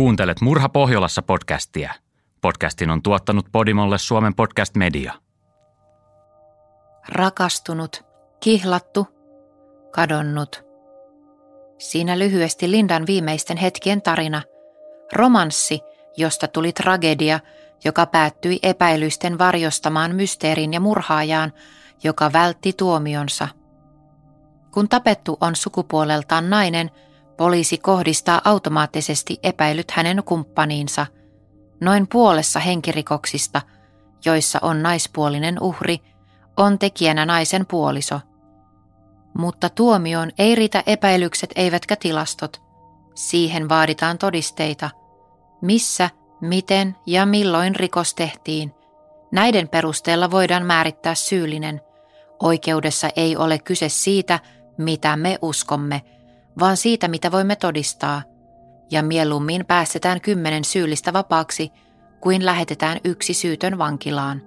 Kuuntelet Murha Pohjolassa podcastia. Podcastin on tuottanut Podimolle Suomen podcast media. Rakastunut, kihlattu, kadonnut. Siinä lyhyesti Lindan viimeisten hetkien tarina. Romanssi, josta tuli tragedia, joka päättyi epäilysten varjostamaan mysteerin ja murhaajaan, joka vältti tuomionsa. Kun tapettu on sukupuoleltaan nainen – Poliisi kohdistaa automaattisesti epäilyt hänen kumppaniinsa. Noin puolessa henkirikoksista, joissa on naispuolinen uhri, on tekijänä naisen puoliso. Mutta tuomioon ei riitä epäilykset eivätkä tilastot. Siihen vaaditaan todisteita. Missä, miten ja milloin rikos tehtiin. Näiden perusteella voidaan määrittää syyllinen. Oikeudessa ei ole kyse siitä, mitä me uskomme – vaan siitä, mitä voimme todistaa, ja mieluummin päästetään kymmenen syyllistä vapaaksi, kuin lähetetään yksi syytön vankilaan.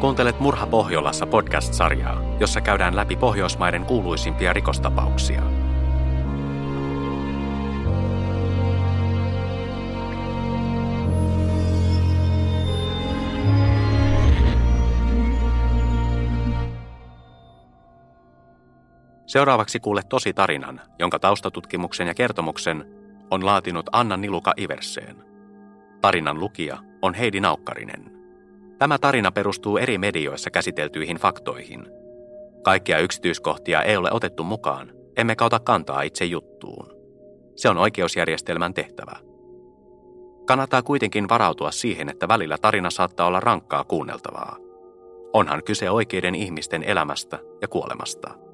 Kuuntelet Murha Pohjolassa podcast-sarjaa, jossa käydään läpi Pohjoismaiden kuuluisimpia rikostapauksia – Seuraavaksi kuulet tosi tarinan, jonka taustatutkimuksen ja kertomuksen on laatinut Anna Niluka Iverseen. Tarinan lukija on Heidi Naukkarinen. Tämä tarina perustuu eri medioissa käsiteltyihin faktoihin. Kaikkia yksityiskohtia ei ole otettu mukaan, emmekä ota kantaa itse juttuun. Se on oikeusjärjestelmän tehtävä. Kannattaa kuitenkin varautua siihen, että välillä tarina saattaa olla rankkaa kuunneltavaa. Onhan kyse oikeiden ihmisten elämästä ja kuolemasta.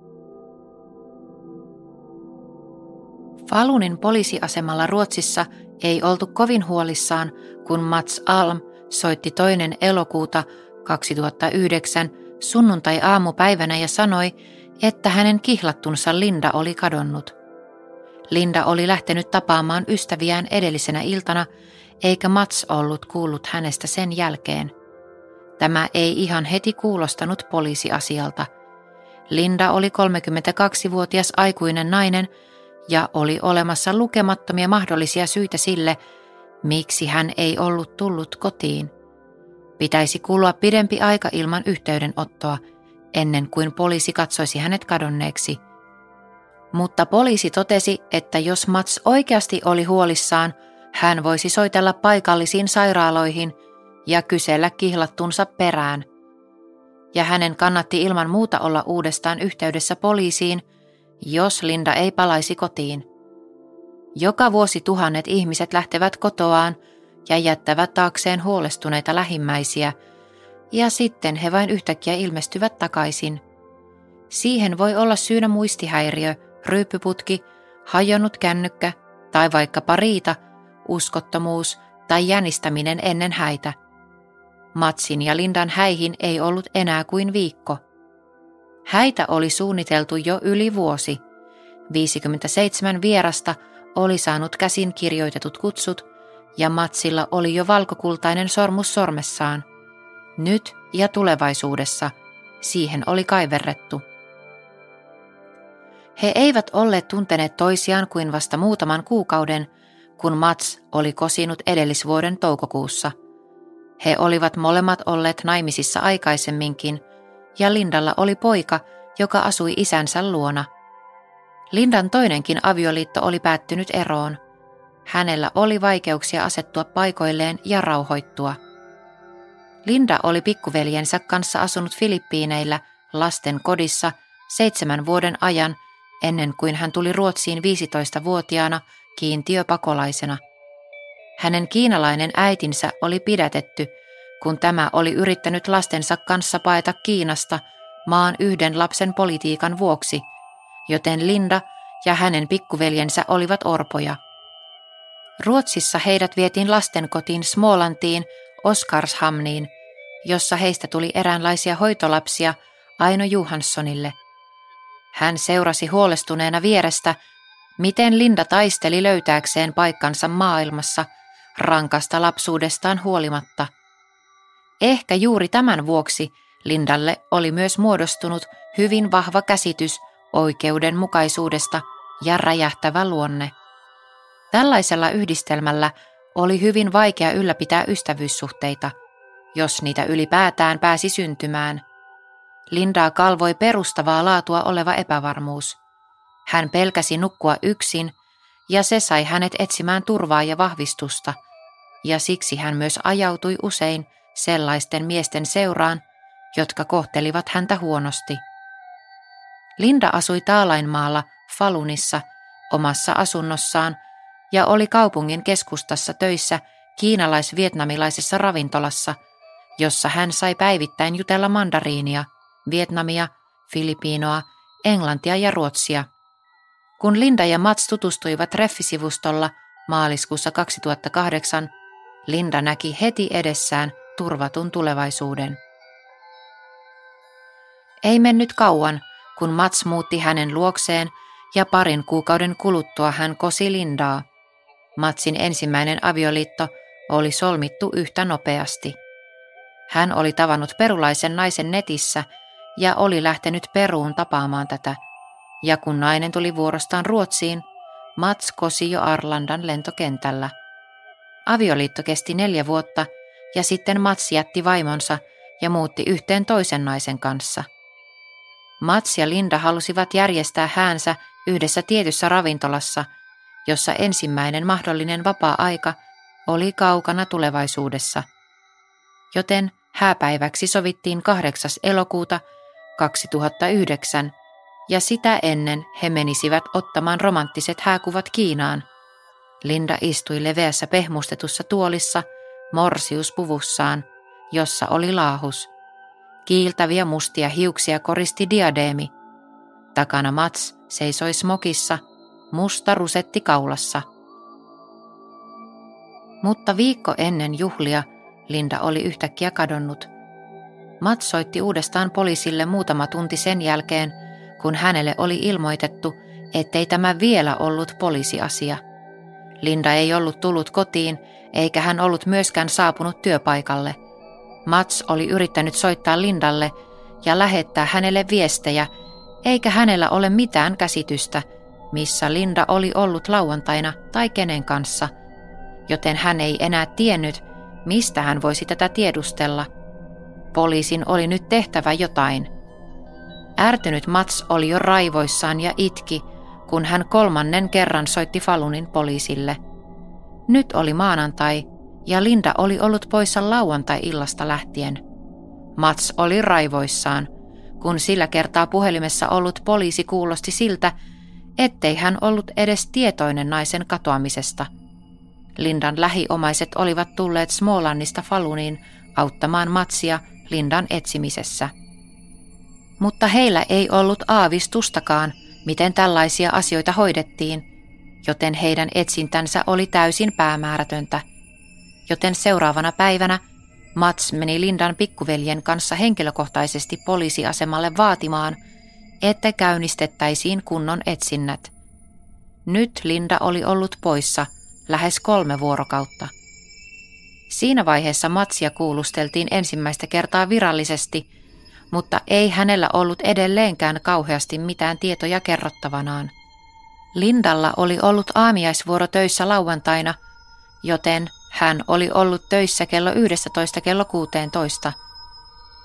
Falunin poliisiasemalla Ruotsissa ei oltu kovin huolissaan, kun Mats Alm soitti toinen elokuuta 2009 sunnuntai-aamupäivänä ja sanoi, että hänen kihlattunsa Linda oli kadonnut. Linda oli lähtenyt tapaamaan ystäviään edellisenä iltana, eikä Mats ollut kuullut hänestä sen jälkeen. Tämä ei ihan heti kuulostanut poliisiasialta. Linda oli 32-vuotias aikuinen nainen, ja oli olemassa lukemattomia mahdollisia syitä sille, miksi hän ei ollut tullut kotiin. Pitäisi kulua pidempi aika ilman yhteydenottoa, ennen kuin poliisi katsoisi hänet kadonneeksi. Mutta poliisi totesi, että jos Mats oikeasti oli huolissaan, hän voisi soitella paikallisiin sairaaloihin ja kysellä kihlattunsa perään. Ja hänen kannatti ilman muuta olla uudestaan yhteydessä poliisiin – jos Linda ei palaisi kotiin. Joka vuosi tuhannet ihmiset lähtevät kotoaan ja jättävät taakseen huolestuneita lähimmäisiä, ja sitten he vain yhtäkkiä ilmestyvät takaisin. Siihen voi olla syynä muistihäiriö, ryyppyputki, hajonnut kännykkä tai vaikka pariita, uskottomuus tai jänistäminen ennen häitä. Matsin ja Lindan häihin ei ollut enää kuin viikko – Häitä oli suunniteltu jo yli vuosi. 57 vierasta oli saanut käsin kirjoitetut kutsut ja Matsilla oli jo valkokultainen sormus sormessaan. Nyt ja tulevaisuudessa siihen oli kaiverrettu. He eivät olleet tunteneet toisiaan kuin vasta muutaman kuukauden, kun Mats oli kosinut edellisvuoden toukokuussa. He olivat molemmat olleet naimisissa aikaisemminkin – ja Lindalla oli poika, joka asui isänsä luona. Lindan toinenkin avioliitto oli päättynyt eroon. Hänellä oli vaikeuksia asettua paikoilleen ja rauhoittua. Linda oli pikkuveljensä kanssa asunut Filippiineillä lasten kodissa seitsemän vuoden ajan ennen kuin hän tuli Ruotsiin 15-vuotiaana kiintiöpakolaisena. Hänen kiinalainen äitinsä oli pidätetty – kun tämä oli yrittänyt lastensa kanssa paeta Kiinasta maan yhden lapsen politiikan vuoksi, joten Linda ja hänen pikkuveljensä olivat orpoja. Ruotsissa heidät vietiin lastenkotiin Smolantiin Oskarshamniin, jossa heistä tuli eräänlaisia hoitolapsia Aino Johanssonille. Hän seurasi huolestuneena vierestä, miten Linda taisteli löytääkseen paikkansa maailmassa rankasta lapsuudestaan huolimatta – Ehkä juuri tämän vuoksi Lindalle oli myös muodostunut hyvin vahva käsitys oikeudenmukaisuudesta ja räjähtävä luonne. Tällaisella yhdistelmällä oli hyvin vaikea ylläpitää ystävyyssuhteita, jos niitä ylipäätään pääsi syntymään. Lindaa kalvoi perustavaa laatua oleva epävarmuus. Hän pelkäsi nukkua yksin ja se sai hänet etsimään turvaa ja vahvistusta, ja siksi hän myös ajautui usein sellaisten miesten seuraan, jotka kohtelivat häntä huonosti. Linda asui Taalainmaalla Falunissa omassa asunnossaan ja oli kaupungin keskustassa töissä kiinalais-vietnamilaisessa ravintolassa, jossa hän sai päivittäin jutella mandariinia, vietnamia, filipiinoa, englantia ja ruotsia. Kun Linda ja Mats tutustuivat Reffisivustolla maaliskuussa 2008, Linda näki heti edessään turvatun tulevaisuuden. Ei mennyt kauan, kun Mats muutti hänen luokseen ja parin kuukauden kuluttua hän kosi Lindaa. Matsin ensimmäinen avioliitto oli solmittu yhtä nopeasti. Hän oli tavannut perulaisen naisen netissä ja oli lähtenyt Peruun tapaamaan tätä. Ja kun nainen tuli vuorostaan Ruotsiin, Mats kosi jo Arlandan lentokentällä. Avioliitto kesti neljä vuotta ja sitten Mats jätti vaimonsa ja muutti yhteen toisen naisen kanssa – Mats ja Linda halusivat järjestää häänsä yhdessä tietyssä ravintolassa, jossa ensimmäinen mahdollinen vapaa-aika oli kaukana tulevaisuudessa. Joten hääpäiväksi sovittiin 8. elokuuta 2009 ja sitä ennen he menisivät ottamaan romanttiset hääkuvat Kiinaan. Linda istui leveässä pehmustetussa tuolissa morsiuspuvussaan, jossa oli laahus – Kiiltäviä mustia hiuksia koristi diadeemi. Takana Mats seisoi smokissa, musta rusetti kaulassa. Mutta viikko ennen juhlia Linda oli yhtäkkiä kadonnut. Mats soitti uudestaan poliisille muutama tunti sen jälkeen, kun hänelle oli ilmoitettu, ettei tämä vielä ollut poliisiasia. Linda ei ollut tullut kotiin, eikä hän ollut myöskään saapunut työpaikalle – Mats oli yrittänyt soittaa Lindalle ja lähettää hänelle viestejä, eikä hänellä ole mitään käsitystä, missä Linda oli ollut lauantaina tai kenen kanssa, joten hän ei enää tiennyt, mistä hän voisi tätä tiedustella. Poliisin oli nyt tehtävä jotain. Ärtynyt Mats oli jo raivoissaan ja itki, kun hän kolmannen kerran soitti Falunin poliisille. Nyt oli maanantai ja Linda oli ollut poissa lauantai-illasta lähtien. Mats oli raivoissaan, kun sillä kertaa puhelimessa ollut poliisi kuulosti siltä, ettei hän ollut edes tietoinen naisen katoamisesta. Lindan lähiomaiset olivat tulleet Smolannista Faluniin auttamaan Matsia Lindan etsimisessä. Mutta heillä ei ollut aavistustakaan, miten tällaisia asioita hoidettiin, joten heidän etsintänsä oli täysin päämäärätöntä – joten seuraavana päivänä Mats meni Lindan pikkuveljen kanssa henkilökohtaisesti poliisiasemalle vaatimaan, että käynnistettäisiin kunnon etsinnät. Nyt Linda oli ollut poissa lähes kolme vuorokautta. Siinä vaiheessa Matsia kuulusteltiin ensimmäistä kertaa virallisesti, mutta ei hänellä ollut edelleenkään kauheasti mitään tietoja kerrottavanaan. Lindalla oli ollut aamiaisvuoro töissä lauantaina, joten hän oli ollut töissä kello 11 kello 16.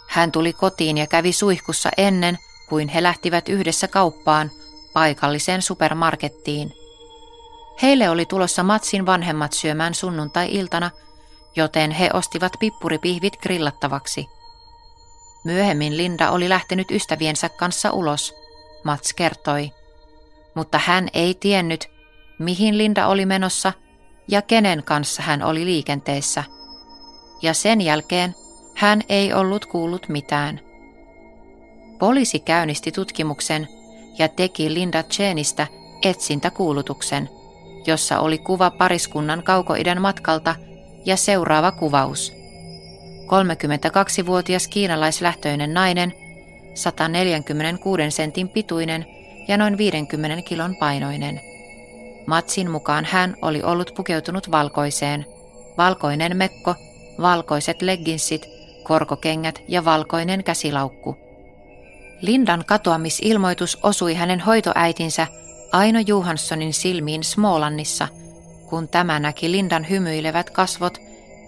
Hän tuli kotiin ja kävi suihkussa ennen kuin he lähtivät yhdessä kauppaan paikalliseen supermarkettiin. Heille oli tulossa Matsin vanhemmat syömään sunnuntai-iltana, joten he ostivat pippuripihvit grillattavaksi. Myöhemmin Linda oli lähtenyt ystäviensä kanssa ulos, Mats kertoi. Mutta hän ei tiennyt, mihin Linda oli menossa ja kenen kanssa hän oli liikenteessä. Ja sen jälkeen hän ei ollut kuullut mitään. Poliisi käynnisti tutkimuksen ja teki Linda Chenistä etsintäkuulutuksen, jossa oli kuva pariskunnan kaukoidän matkalta ja seuraava kuvaus. 32-vuotias kiinalaislähtöinen nainen, 146 sentin pituinen ja noin 50 kilon painoinen – Matsin mukaan hän oli ollut pukeutunut valkoiseen. Valkoinen mekko, valkoiset legginsit, korkokengät ja valkoinen käsilaukku. Lindan katoamisilmoitus osui hänen hoitoäitinsä Aino Johanssonin silmiin Smolannissa, kun tämä näki Lindan hymyilevät kasvot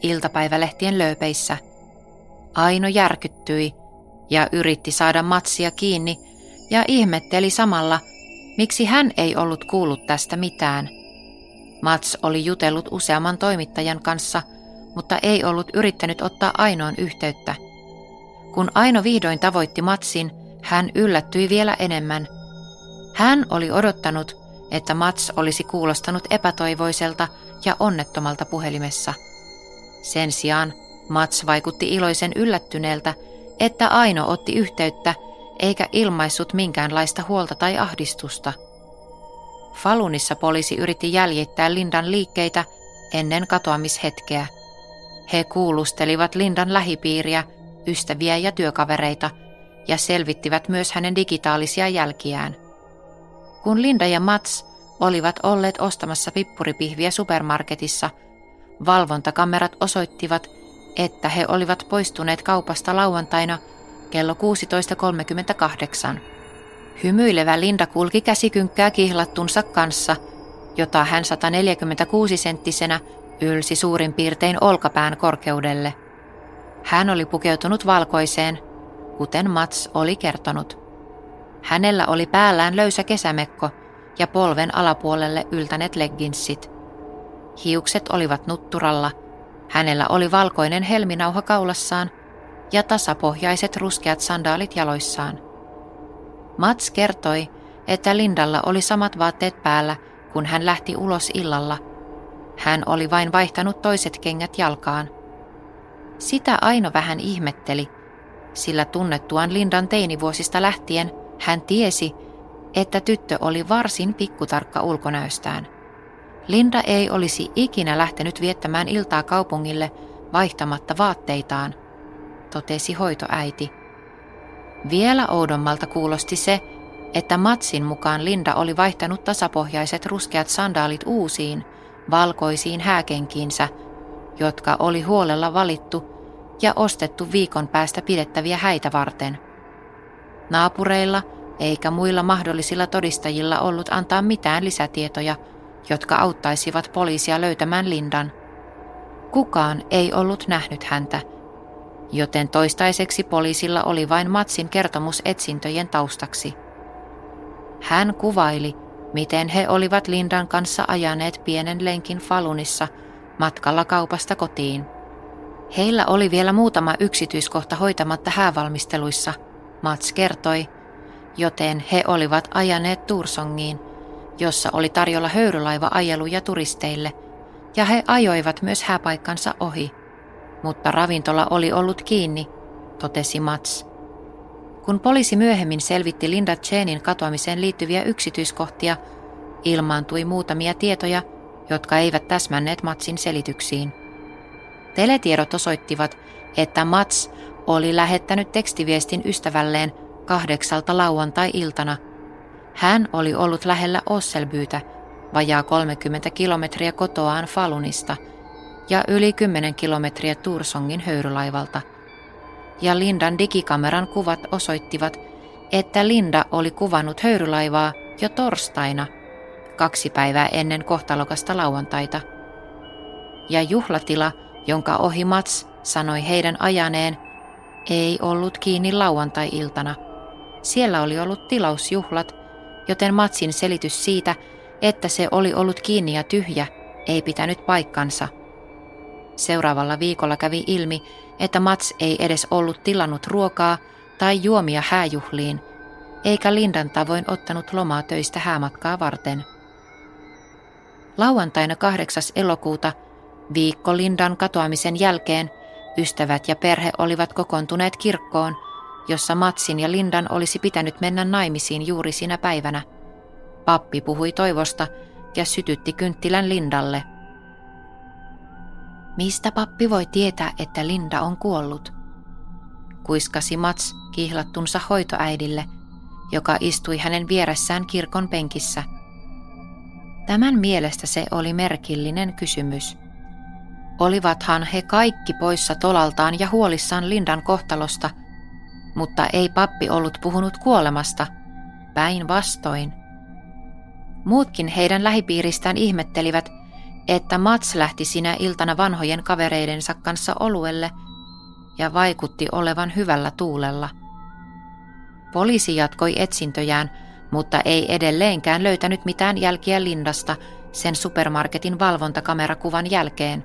iltapäivälehtien lööpeissä. Aino järkyttyi ja yritti saada matsia kiinni ja ihmetteli samalla, miksi hän ei ollut kuullut tästä mitään. Mats oli jutellut useamman toimittajan kanssa, mutta ei ollut yrittänyt ottaa Ainoon yhteyttä. Kun Aino vihdoin tavoitti Matsin, hän yllättyi vielä enemmän. Hän oli odottanut, että Mats olisi kuulostanut epätoivoiselta ja onnettomalta puhelimessa. Sen sijaan Mats vaikutti iloisen yllättyneeltä, että Aino otti yhteyttä eikä ilmaissut minkäänlaista huolta tai ahdistusta. Falunissa poliisi yritti jäljittää Lindan liikkeitä ennen katoamishetkeä. He kuulustelivat Lindan lähipiiriä, ystäviä ja työkavereita ja selvittivät myös hänen digitaalisia jälkiään. Kun Linda ja Mats olivat olleet ostamassa pippuripihviä supermarketissa, valvontakamerat osoittivat, että he olivat poistuneet kaupasta lauantaina kello 16.38. Hymyilevä Linda kulki käsikynkkää kihlattunsa kanssa, jota hän 146-senttisenä ylsi suurin piirtein olkapään korkeudelle. Hän oli pukeutunut valkoiseen, kuten Mats oli kertonut. Hänellä oli päällään löysä kesämekko ja polven alapuolelle yltäneet legginssit. Hiukset olivat nutturalla, hänellä oli valkoinen helminauha kaulassaan ja tasapohjaiset ruskeat sandaalit jaloissaan. Mats kertoi, että Lindalla oli samat vaatteet päällä, kun hän lähti ulos illalla. Hän oli vain vaihtanut toiset kengät jalkaan. Sitä Aino vähän ihmetteli, sillä tunnettuaan Lindan teinivuosista lähtien hän tiesi, että tyttö oli varsin pikkutarkka ulkonäöstään. Linda ei olisi ikinä lähtenyt viettämään iltaa kaupungille vaihtamatta vaatteitaan, totesi hoitoäiti. Vielä oudommalta kuulosti se, että Matsin mukaan Linda oli vaihtanut tasapohjaiset ruskeat sandaalit uusiin, valkoisiin hääkenkiinsä, jotka oli huolella valittu ja ostettu viikon päästä pidettäviä häitä varten. Naapureilla eikä muilla mahdollisilla todistajilla ollut antaa mitään lisätietoja, jotka auttaisivat poliisia löytämään Lindan. Kukaan ei ollut nähnyt häntä, joten toistaiseksi poliisilla oli vain Matsin kertomus etsintöjen taustaksi. Hän kuvaili, miten he olivat Lindan kanssa ajaneet pienen lenkin Falunissa matkalla kaupasta kotiin. Heillä oli vielä muutama yksityiskohta hoitamatta häävalmisteluissa, Mats kertoi, joten he olivat ajaneet Tursongiin, jossa oli tarjolla höyrylaiva-ajeluja turisteille, ja he ajoivat myös hääpaikkansa ohi. Mutta ravintola oli ollut kiinni, totesi Mats. Kun poliisi myöhemmin selvitti Linda Chenin katoamiseen liittyviä yksityiskohtia, ilmaantui muutamia tietoja, jotka eivät täsmänneet Matsin selityksiin. Teletiedot osoittivat, että Mats oli lähettänyt tekstiviestin ystävälleen kahdeksalta lauantai-iltana. Hän oli ollut lähellä Osselbyytä, vajaa 30 kilometriä kotoaan Falunista ja yli 10 kilometriä Tursongin höyrylaivalta. Ja Lindan digikameran kuvat osoittivat, että Linda oli kuvannut höyrylaivaa jo torstaina, kaksi päivää ennen kohtalokasta lauantaita. Ja juhlatila, jonka ohi Mats sanoi heidän ajaneen, ei ollut kiinni lauantai-iltana – siellä oli ollut tilausjuhlat, joten Matsin selitys siitä, että se oli ollut kiinni ja tyhjä, ei pitänyt paikkansa. Seuraavalla viikolla kävi ilmi, että Mats ei edes ollut tilannut ruokaa tai juomia hääjuhliin, eikä Lindan tavoin ottanut lomaa töistä häämatkaa varten. Lauantaina 8. elokuuta, viikko Lindan katoamisen jälkeen, ystävät ja perhe olivat kokoontuneet kirkkoon – jossa Matsin ja Lindan olisi pitänyt mennä naimisiin juuri sinä päivänä. Pappi puhui toivosta ja sytytti kynttilän Lindalle. Mistä pappi voi tietää, että Linda on kuollut? Kuiskasi Mats kihlattunsa hoitoäidille, joka istui hänen vieressään kirkon penkissä. Tämän mielestä se oli merkillinen kysymys. Olivathan he kaikki poissa tolaltaan ja huolissaan Lindan kohtalosta, mutta ei pappi ollut puhunut kuolemasta, päinvastoin. Muutkin heidän lähipiiristään ihmettelivät, että Mats lähti sinä iltana vanhojen kavereidensa kanssa oluelle ja vaikutti olevan hyvällä tuulella. Poliisi jatkoi etsintöjään, mutta ei edelleenkään löytänyt mitään jälkiä Lindasta sen supermarketin valvontakamerakuvan jälkeen.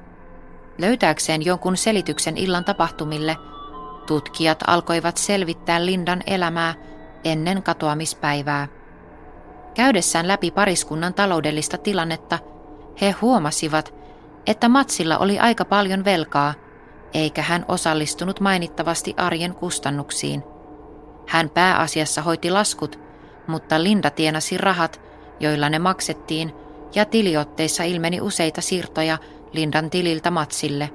Löytääkseen jonkun selityksen illan tapahtumille, tutkijat alkoivat selvittää Lindan elämää ennen katoamispäivää. Käydessään läpi pariskunnan taloudellista tilannetta, he huomasivat, että Matsilla oli aika paljon velkaa, eikä hän osallistunut mainittavasti arjen kustannuksiin. Hän pääasiassa hoiti laskut, mutta Linda tienasi rahat, joilla ne maksettiin, ja tiliotteissa ilmeni useita siirtoja Lindan tililtä Matsille.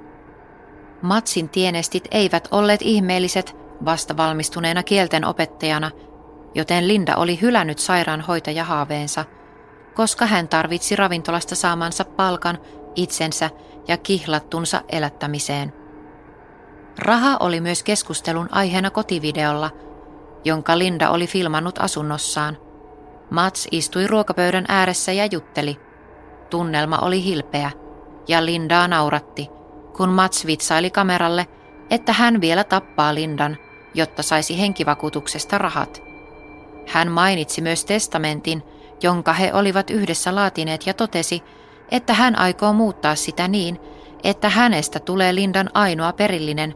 Matsin tienestit eivät olleet ihmeelliset vasta valmistuneena kielten opettajana, joten Linda oli hylännyt sairaanhoitajahaaveensa, koska hän tarvitsi ravintolasta saamansa palkan itsensä ja kihlattunsa elättämiseen. Raha oli myös keskustelun aiheena kotivideolla, jonka Linda oli filmannut asunnossaan. Mats istui ruokapöydän ääressä ja jutteli. Tunnelma oli hilpeä, ja Lindaa nauratti, kun Mats vitsaili kameralle, että hän vielä tappaa Lindan, jotta saisi henkivakuutuksesta rahat. Hän mainitsi myös testamentin, jonka he olivat yhdessä laatineet ja totesi, että hän aikoo muuttaa sitä niin, että hänestä tulee Lindan ainoa perillinen,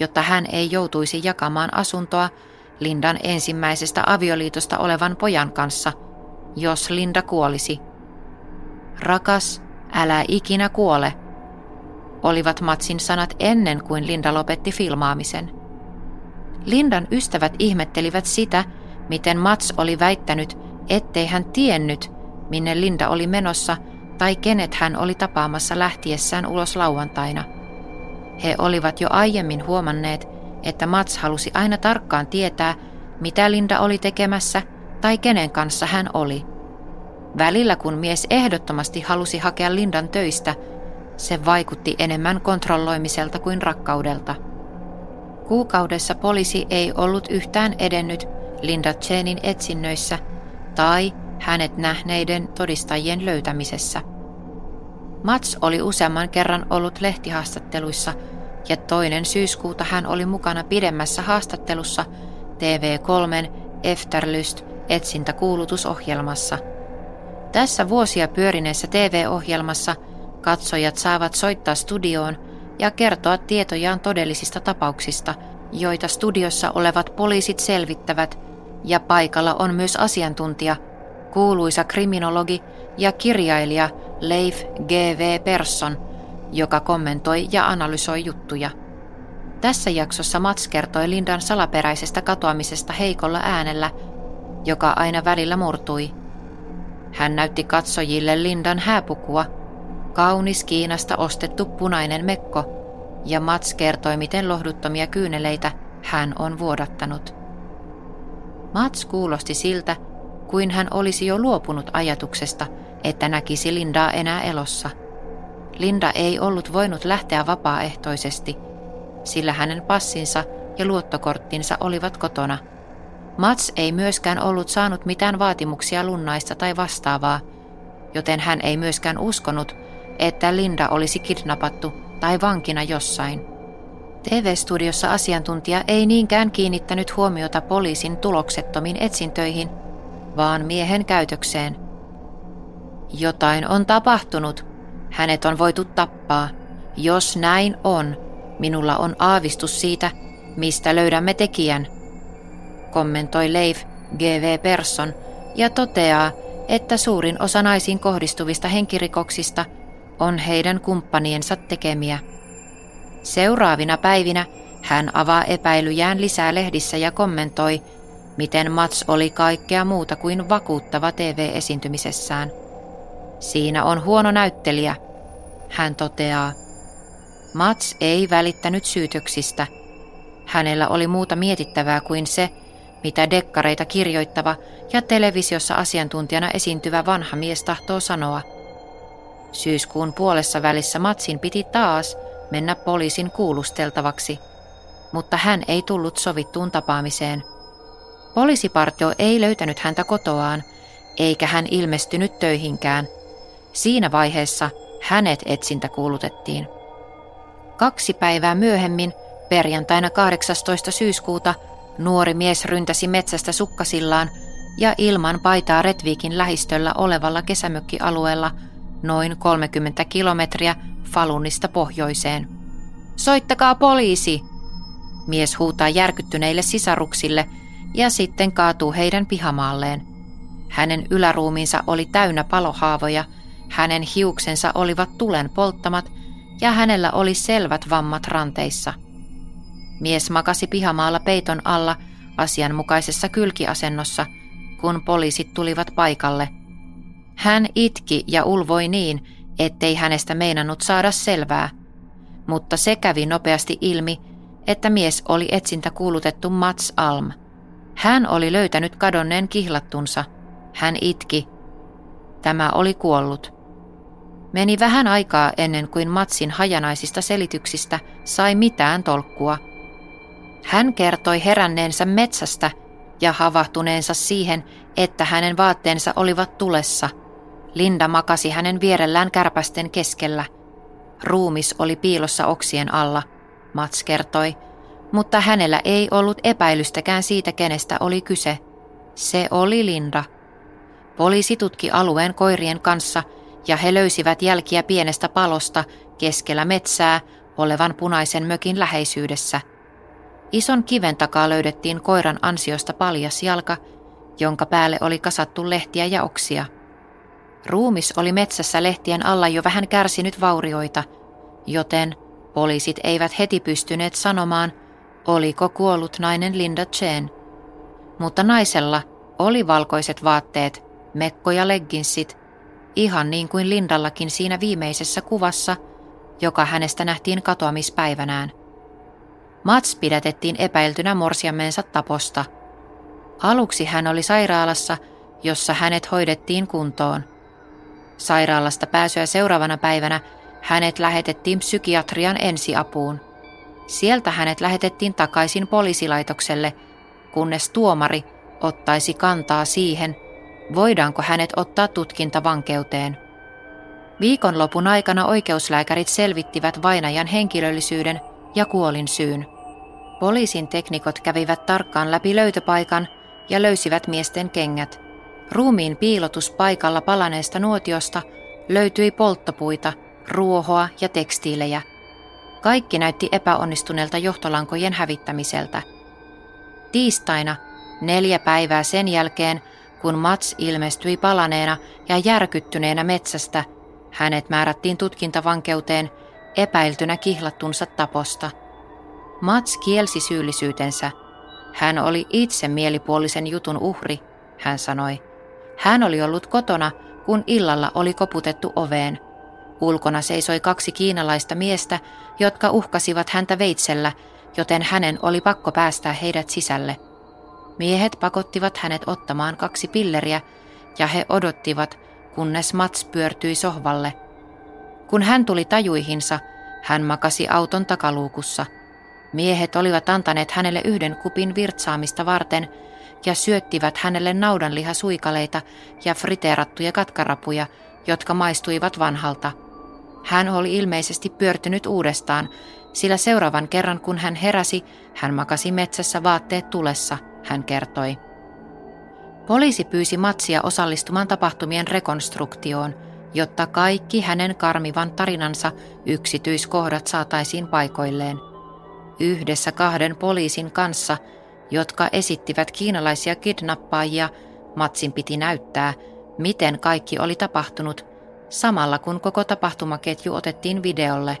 jotta hän ei joutuisi jakamaan asuntoa Lindan ensimmäisestä avioliitosta olevan pojan kanssa, jos Linda kuolisi. Rakas, älä ikinä kuole, olivat Matsin sanat ennen kuin Linda lopetti filmaamisen. Lindan ystävät ihmettelivät sitä, miten Mats oli väittänyt, ettei hän tiennyt, minne Linda oli menossa tai kenet hän oli tapaamassa lähtiessään ulos lauantaina. He olivat jo aiemmin huomanneet, että Mats halusi aina tarkkaan tietää, mitä Linda oli tekemässä tai kenen kanssa hän oli. Välillä kun mies ehdottomasti halusi hakea Lindan töistä, se vaikutti enemmän kontrolloimiselta kuin rakkaudelta. Kuukaudessa poliisi ei ollut yhtään edennyt Linda Chenin etsinnöissä tai hänet nähneiden todistajien löytämisessä. Mats oli useamman kerran ollut lehtihaastatteluissa ja toinen syyskuuta hän oli mukana pidemmässä haastattelussa TV3 Efterlyst etsintäkuulutusohjelmassa. Tässä vuosia pyörineessä TV-ohjelmassa katsojat saavat soittaa studioon ja kertoa tietojaan todellisista tapauksista, joita studiossa olevat poliisit selvittävät ja paikalla on myös asiantuntija, kuuluisa kriminologi ja kirjailija Leif G.V. Persson, joka kommentoi ja analysoi juttuja. Tässä jaksossa Mats kertoi Lindan salaperäisestä katoamisesta heikolla äänellä, joka aina välillä murtui. Hän näytti katsojille Lindan hääpukua, kaunis Kiinasta ostettu punainen mekko, ja Mats kertoi, miten lohduttomia kyyneleitä hän on vuodattanut. Mats kuulosti siltä, kuin hän olisi jo luopunut ajatuksesta, että näkisi Lindaa enää elossa. Linda ei ollut voinut lähteä vapaaehtoisesti, sillä hänen passinsa ja luottokorttinsa olivat kotona. Mats ei myöskään ollut saanut mitään vaatimuksia lunnaista tai vastaavaa, joten hän ei myöskään uskonut, että Linda olisi kidnappattu tai vankina jossain. TV-studiossa asiantuntija ei niinkään kiinnittänyt huomiota poliisin tuloksettomiin etsintöihin, vaan miehen käytökseen. Jotain on tapahtunut. Hänet on voitu tappaa. Jos näin on, minulla on aavistus siitä, mistä löydämme tekijän, kommentoi Leif G.V. Persson ja toteaa, että suurin osa naisiin kohdistuvista henkirikoksista on heidän kumppaniensa tekemiä. Seuraavina päivinä hän avaa epäilyjään lisää lehdissä ja kommentoi, miten Mats oli kaikkea muuta kuin vakuuttava TV-esiintymisessään. Siinä on huono näyttelijä, hän toteaa. Mats ei välittänyt syytöksistä. Hänellä oli muuta mietittävää kuin se, mitä dekkareita kirjoittava ja televisiossa asiantuntijana esiintyvä vanha mies tahtoo sanoa. Syyskuun puolessa välissä Matsin piti taas mennä poliisin kuulusteltavaksi, mutta hän ei tullut sovittuun tapaamiseen. Poliisipartio ei löytänyt häntä kotoaan, eikä hän ilmestynyt töihinkään. Siinä vaiheessa hänet etsintä kuulutettiin. Kaksi päivää myöhemmin, perjantaina 18. syyskuuta, nuori mies ryntäsi metsästä sukkasillaan ja ilman paitaa Retviikin lähistöllä olevalla kesämökkialueella noin 30 kilometriä Falunista pohjoiseen. Soittakaa poliisi! Mies huutaa järkyttyneille sisaruksille ja sitten kaatuu heidän pihamaalleen. Hänen yläruumiinsa oli täynnä palohaavoja, hänen hiuksensa olivat tulen polttamat ja hänellä oli selvät vammat ranteissa. Mies makasi pihamaalla peiton alla asianmukaisessa kylkiasennossa, kun poliisit tulivat paikalle. Hän itki ja ulvoi niin, ettei hänestä meinannut saada selvää, mutta se kävi nopeasti ilmi, että mies oli etsintä kuulutettu Mats Alm. Hän oli löytänyt kadonneen kihlattunsa. Hän itki. Tämä oli kuollut. Meni vähän aikaa ennen kuin Matsin hajanaisista selityksistä sai mitään tolkkua. Hän kertoi heränneensä metsästä ja havahtuneensa siihen, että hänen vaatteensa olivat tulessa. Linda makasi hänen vierellään kärpästen keskellä. Ruumis oli piilossa oksien alla, Mats kertoi, mutta hänellä ei ollut epäilystäkään siitä, kenestä oli kyse. Se oli Linda. Poliisi tutki alueen koirien kanssa ja he löysivät jälkiä pienestä palosta keskellä metsää olevan punaisen mökin läheisyydessä. Ison kiven takaa löydettiin koiran ansiosta paljas jalka, jonka päälle oli kasattu lehtiä ja oksia. Ruumis oli metsässä lehtien alla jo vähän kärsinyt vaurioita, joten poliisit eivät heti pystyneet sanomaan, oliko kuollut nainen Linda Chen. Mutta naisella oli valkoiset vaatteet, mekko ja legginsit ihan niin kuin Lindallakin siinä viimeisessä kuvassa, joka hänestä nähtiin katoamispäivänään. Mats pidätettiin epäiltynä morsiammensa taposta. Aluksi hän oli sairaalassa, jossa hänet hoidettiin kuntoon. Sairaalasta pääsyä seuraavana päivänä hänet lähetettiin psykiatrian ensiapuun. Sieltä hänet lähetettiin takaisin poliisilaitokselle, kunnes tuomari ottaisi kantaa siihen, voidaanko hänet ottaa tutkintavankeuteen. Viikonlopun aikana oikeuslääkärit selvittivät vainajan henkilöllisyyden ja kuolinsyyn. Poliisin teknikot kävivät tarkkaan läpi löytöpaikan ja löysivät miesten kengät. Ruumiin piilotuspaikalla palaneesta nuotiosta löytyi polttopuita, ruohoa ja tekstiilejä. Kaikki näytti epäonnistuneelta johtolankojen hävittämiseltä. Tiistaina, neljä päivää sen jälkeen, kun Mats ilmestyi palaneena ja järkyttyneenä metsästä, hänet määrättiin tutkintavankeuteen epäiltynä kihlattunsa taposta. Mats kielsi syyllisyytensä. Hän oli itse mielipuolisen jutun uhri, hän sanoi. Hän oli ollut kotona, kun illalla oli koputettu oveen. Ulkona seisoi kaksi kiinalaista miestä, jotka uhkasivat häntä veitsellä, joten hänen oli pakko päästää heidät sisälle. Miehet pakottivat hänet ottamaan kaksi pilleriä ja he odottivat, kunnes Mats pyörtyi sohvalle. Kun hän tuli tajuihinsa, hän makasi auton takaluukussa. Miehet olivat antaneet hänelle yhden kupin virtsaamista varten ja syöttivät hänelle naudanlihasuikaleita ja friteerattuja katkarapuja, jotka maistuivat vanhalta. Hän oli ilmeisesti pyörtynyt uudestaan, sillä seuraavan kerran kun hän heräsi, hän makasi metsässä vaatteet tulessa – hän kertoi. Poliisi pyysi Matsia osallistumaan tapahtumien rekonstruktioon, jotta kaikki hänen karmivan tarinansa yksityiskohdat saataisiin paikoilleen. Yhdessä kahden poliisin kanssa, jotka esittivät kiinalaisia kidnappaajia, Matsin piti näyttää, miten kaikki oli tapahtunut, samalla kun koko tapahtumaketju otettiin videolle.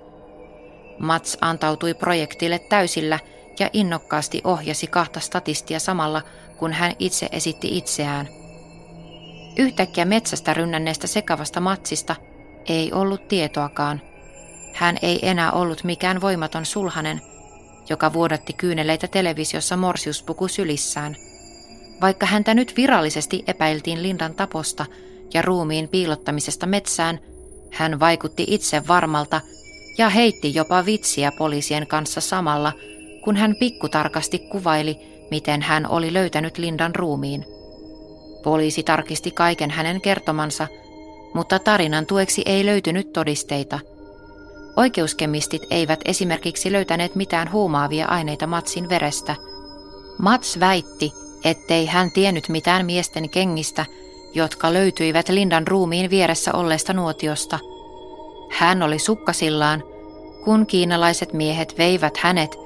Mats antautui projektille täysillä – ja innokkaasti ohjasi kahta statistia samalla, kun hän itse esitti itseään. Yhtäkkiä metsästä rynnänneestä sekavasta matsista ei ollut tietoakaan. Hän ei enää ollut mikään voimaton sulhanen, joka vuodatti kyyneleitä televisiossa morsiuspuku sylissään. Vaikka häntä nyt virallisesti epäiltiin Lindan taposta ja ruumiin piilottamisesta metsään, Hän vaikutti itse varmalta ja heitti jopa vitsiä poliisien kanssa samalla, kun hän pikkutarkasti kuvaili, miten hän oli löytänyt Lindan ruumiin. Poliisi tarkisti kaiken hänen kertomansa, mutta tarinan tueksi ei löytynyt todisteita. Oikeuskemistit eivät esimerkiksi löytäneet mitään huumaavia aineita Matsin verestä. Mats väitti, ettei hän tiennyt mitään miesten kengistä, jotka löytyivät Lindan ruumiin vieressä olleesta nuotiosta. Hän oli sukkasillaan, kun kiinalaiset miehet veivät hänet,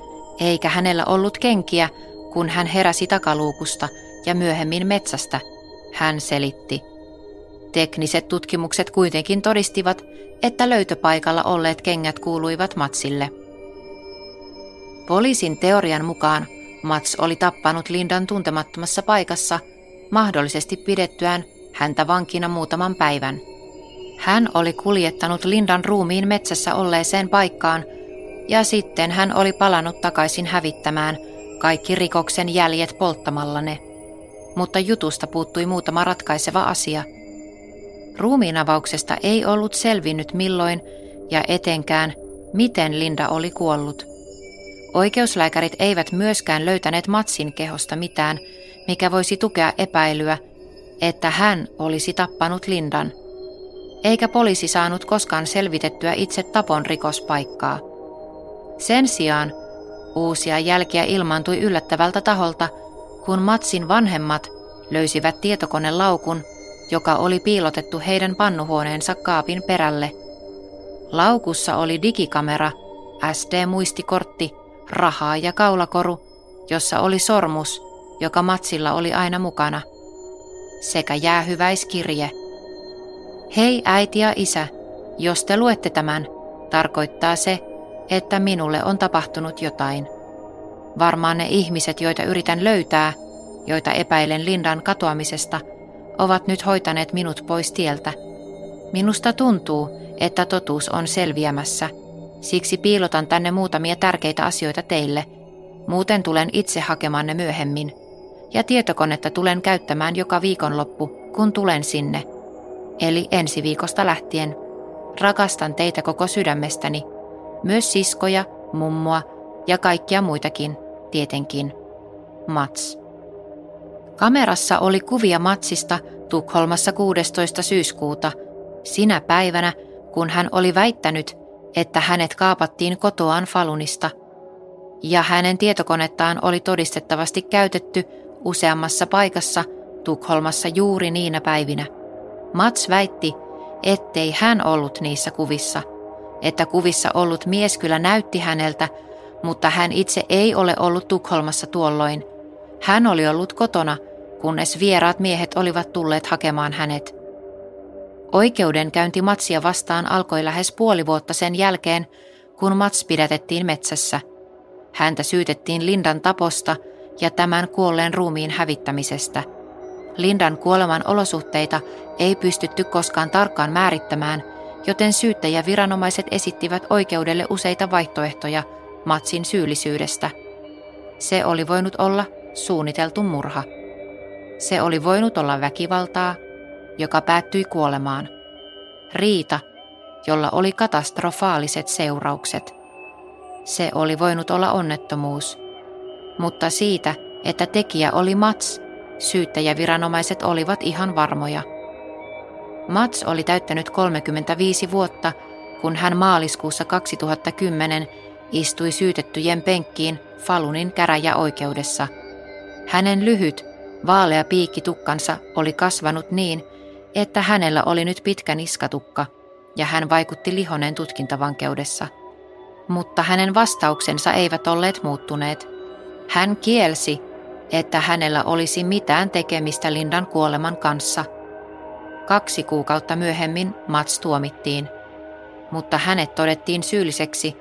eikä hänellä ollut kenkiä, kun hän heräsi takaluukusta ja myöhemmin metsästä, hän selitti. Tekniset tutkimukset kuitenkin todistivat, että löytöpaikalla olleet kengät kuuluivat Matsille. Poliisin teorian mukaan Mats oli tappanut Lindan tuntemattomassa paikassa, mahdollisesti pidettyään häntä vankina muutaman päivän. Hän oli kuljettanut Lindan ruumiin metsässä olleeseen paikkaan ja sitten hän oli palannut takaisin hävittämään kaikki rikoksen jäljet polttamalla ne. Mutta jutusta puuttui muutama ratkaiseva asia. Ruumiinavauksesta ei ollut selvinnyt milloin ja etenkään, miten Linda oli kuollut. Oikeuslääkärit eivät myöskään löytäneet Matsin kehosta mitään, mikä voisi tukea epäilyä, että hän olisi tappanut Lindan. Eikä poliisi saanut koskaan selvitettyä itse tapon rikospaikkaa. Sen sijaan uusia jälkiä ilmaantui yllättävältä taholta, kun Matsin vanhemmat löysivät tietokonelaukun, joka oli piilotettu heidän pannuhuoneensa kaapin perälle. Laukussa oli digikamera, SD-muistikortti rahaa ja kaulakoru, jossa oli sormus, joka Matsilla oli aina mukana, sekä jäähyväiskirje. Hei äiti ja isä, jos te luette tämän, tarkoittaa se, että minulle on tapahtunut jotain. Varmaan ne ihmiset, joita yritän löytää, joita epäilen Lindan katoamisesta, ovat nyt hoitaneet minut pois tieltä. Minusta tuntuu, että totuus on selviämässä – Siksi piilotan tänne muutamia tärkeitä asioita teille. Muuten tulen itse hakemaan ne myöhemmin. Ja tietokonetta tulen käyttämään joka viikonloppu, kun tulen sinne. Eli ensi viikosta lähtien. Rakastan teitä koko sydämestäni. Myös siskoja, mummoa ja kaikkia muitakin, tietenkin. Mats. Kamerassa oli kuvia Matsista Tukholmassa 16. syyskuuta, sinä päivänä, kun hän oli väittänyt, että hänet kaapattiin kotoaan Falunista, ja hänen tietokonettaan oli todistettavasti käytetty useammassa paikassa Tukholmassa juuri niinä päivinä. Mats väitti, ettei hän ollut niissä kuvissa, että kuvissa ollut mies kyllä näytti häneltä, mutta hän itse ei ole ollut Tukholmassa tuolloin. Hän oli ollut kotona, kunnes vieraat miehet olivat tulleet hakemaan hänet – Oikeudenkäynti Matsia vastaan alkoi lähes puoli vuotta sen jälkeen, kun Mats pidätettiin metsässä. Häntä syytettiin Lindan taposta ja tämän kuolleen ruumiin hävittämisestä. Lindan kuoleman olosuhteita ei pystytty koskaan tarkkaan määrittämään, joten syyttäjäviranomaiset esittivät oikeudelle useita vaihtoehtoja Matsin syyllisyydestä. Se oli voinut olla suunniteltu murha. Se oli voinut olla väkivaltaa – joka päättyi kuolemaan. Riita, jolla oli katastrofaaliset seuraukset. Se oli voinut olla onnettomuus. Mutta siitä, että tekijä oli Mats, syyttäjäviranomaiset olivat ihan varmoja. Mats oli täyttänyt 35 vuotta, kun hän maaliskuussa 2010 istui syytettyjen penkkiin Falunin käräjäoikeudessa. Hänen lyhyt, vaalea piikkitukkansa oli kasvanut niin, että hänellä oli nyt pitkä niskatukka ja hän vaikutti lihoneen tutkintavankeudessa. Mutta hänen vastauksensa eivät olleet muuttuneet. Hän kielsi, että hänellä olisi mitään tekemistä Lindan kuoleman kanssa. Kaksi kuukautta myöhemmin Mats tuomittiin, mutta hänet todettiin syylliseksi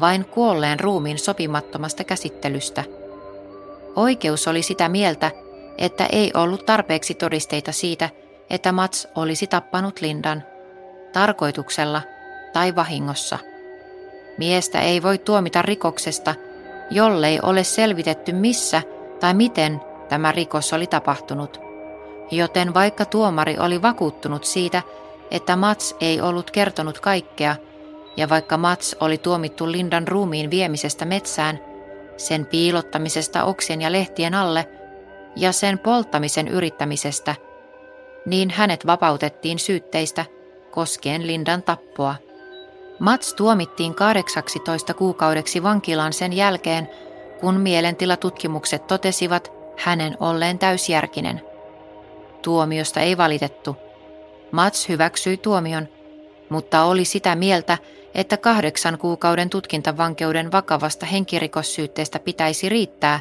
vain kuolleen ruumiin sopimattomasta käsittelystä. Oikeus oli sitä mieltä, että ei ollut tarpeeksi todisteita siitä, että Mats olisi tappanut Lindan tarkoituksella tai vahingossa. Miestä ei voi tuomita rikoksesta, jollei ole selvitetty missä tai miten tämä rikos oli tapahtunut. Joten vaikka tuomari oli vakuuttunut siitä, että Mats ei ollut kertonut kaikkea, ja vaikka Mats oli tuomittu Lindan ruumiin viemisestä metsään, sen piilottamisesta oksien ja lehtien alle ja sen polttamisen yrittämisestä, niin hänet vapautettiin syytteistä koskien Lindan tappoa. Mats tuomittiin 18 kuukaudeksi vankilaan sen jälkeen, kun mielentilatutkimukset totesivat hänen olleen täysjärkinen. Tuomiosta ei valitettu. Mats hyväksyi tuomion, mutta oli sitä mieltä, että kahdeksan kuukauden tutkintavankeuden vakavasta henkirikossyytteestä pitäisi riittää,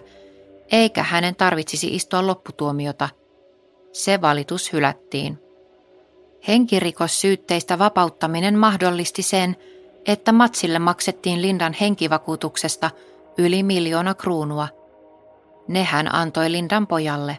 eikä hänen tarvitsisi istua lopputuomiota. Se valitus hylättiin. Henkirikossyytteistä vapauttaminen mahdollisti sen, että Matsille maksettiin Lindan henkivakuutuksesta yli miljoona kruunua. Ne hän antoi Lindan pojalle.